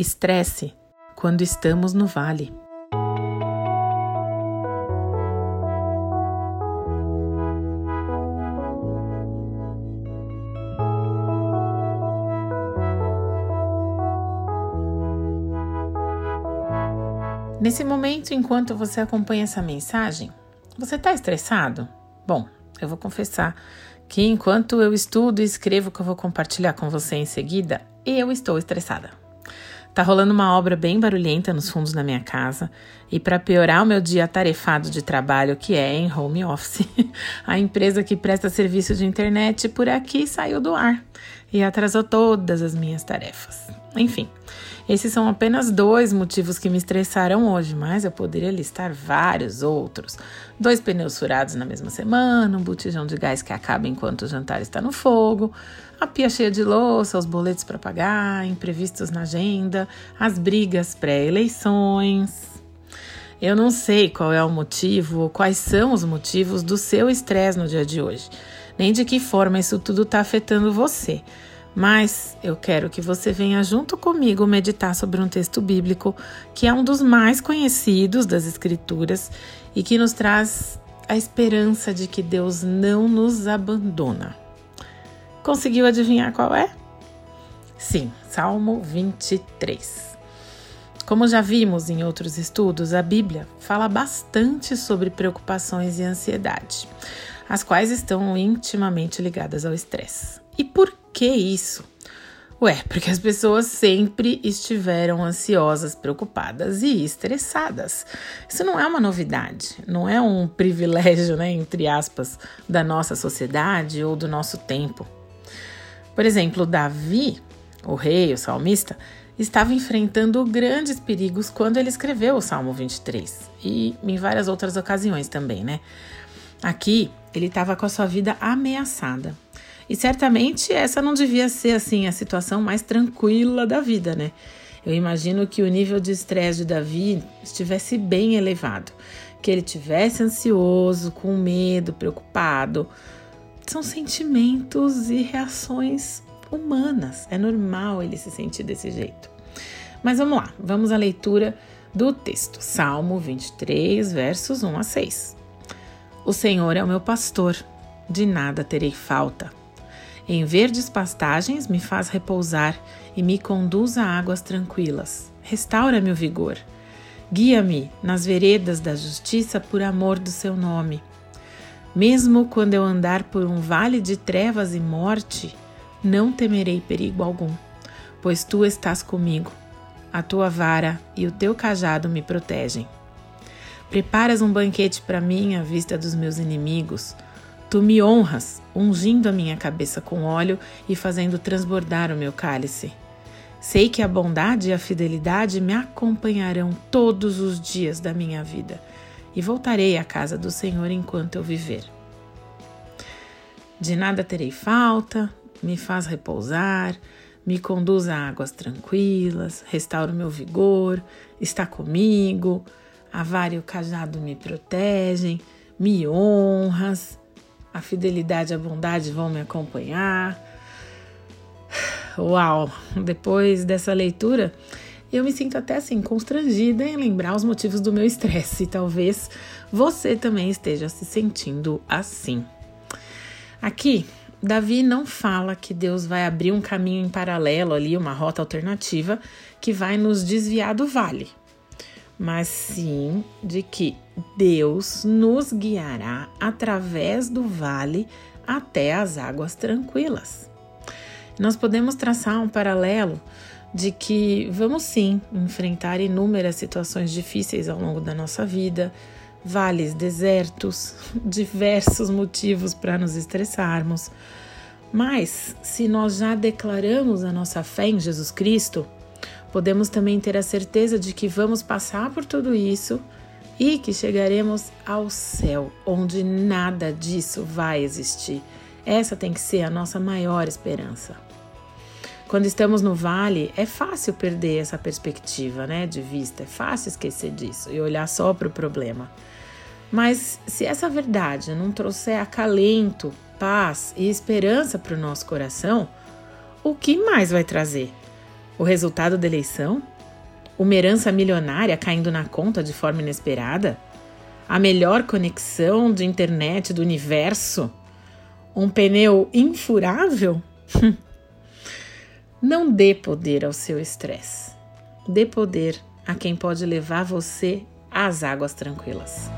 Estresse quando estamos no vale. Nesse momento, enquanto você acompanha essa mensagem, você está estressado? Bom, eu vou confessar que enquanto eu estudo e escrevo o que eu vou compartilhar com você em seguida, eu estou estressada. Tá rolando uma obra bem barulhenta nos fundos da minha casa. E para piorar o meu dia atarefado de trabalho, que é em home office, a empresa que presta serviço de internet por aqui saiu do ar e atrasou todas as minhas tarefas. Enfim, esses são apenas dois motivos que me estressaram hoje, mas eu poderia listar vários outros. Dois pneus furados na mesma semana, um botijão de gás que acaba enquanto o jantar está no fogo, a pia cheia de louça, os boletos para pagar, imprevistos na agenda, as brigas pré-eleições. Eu não sei qual é o motivo ou quais são os motivos do seu estresse no dia de hoje, nem de que forma isso tudo está afetando você. Mas eu quero que você venha junto comigo meditar sobre um texto bíblico que é um dos mais conhecidos das Escrituras e que nos traz a esperança de que Deus não nos abandona. Conseguiu adivinhar qual é? Sim, Salmo 23. Como já vimos em outros estudos, a Bíblia fala bastante sobre preocupações e ansiedade, as quais estão intimamente ligadas ao estresse. E por que isso? Ué, porque as pessoas sempre estiveram ansiosas, preocupadas e estressadas. Isso não é uma novidade, não é um privilégio, né, entre aspas, da nossa sociedade ou do nosso tempo. Por exemplo, Davi, o rei, o salmista, estava enfrentando grandes perigos quando ele escreveu o Salmo 23 e em várias outras ocasiões também, né? Aqui ele estava com a sua vida ameaçada e certamente essa não devia ser assim a situação mais tranquila da vida, né? Eu imagino que o nível de estresse de Davi estivesse bem elevado, que ele tivesse ansioso, com medo, preocupado. São sentimentos e reações humanas. É normal ele se sentir desse jeito. Mas vamos lá, vamos à leitura do texto. Salmo 23, versos 1 a 6. O Senhor é o meu pastor, de nada terei falta. Em verdes pastagens me faz repousar e me conduz a águas tranquilas. Restaura-me o vigor. Guia-me nas veredas da justiça por amor do seu nome. Mesmo quando eu andar por um vale de trevas e morte, não temerei perigo algum, pois tu estás comigo. A tua vara e o teu cajado me protegem. Preparas um banquete para mim à vista dos meus inimigos. Tu me honras, ungindo a minha cabeça com óleo e fazendo transbordar o meu cálice. Sei que a bondade e a fidelidade me acompanharão todos os dias da minha vida e voltarei à casa do Senhor enquanto eu viver. De nada terei falta, me faz repousar, me conduz a águas tranquilas, restaura o meu vigor, está comigo, a vara e o cajado me protegem, me honras, a fidelidade e a bondade vão me acompanhar. Uau! Depois dessa leitura, eu me sinto até assim constrangida em lembrar os motivos do meu estresse. Talvez você também esteja se sentindo assim. Aqui, Davi não fala que Deus vai abrir um caminho em paralelo ali, uma rota alternativa que vai nos desviar do vale mas sim de que Deus nos guiará através do vale até as águas tranquilas. Nós podemos traçar um paralelo de que vamos sim enfrentar inúmeras situações difíceis ao longo da nossa vida, vales desertos, diversos motivos para nos estressarmos. Mas se nós já declaramos a nossa fé em Jesus Cristo, podemos também ter a certeza de que vamos passar por tudo isso e que chegaremos ao céu, onde nada disso vai existir. Essa tem que ser a nossa maior esperança. Quando estamos no vale, é fácil perder essa perspectiva né, de vista, é fácil esquecer disso e olhar só para o problema. Mas se essa verdade não trouxer acalento, paz e esperança para o nosso coração, o que mais vai trazer? O resultado da eleição? Uma herança milionária caindo na conta de forma inesperada? A melhor conexão de internet do universo? Um pneu infurável? Não dê poder ao seu estresse. Dê poder a quem pode levar você às águas tranquilas.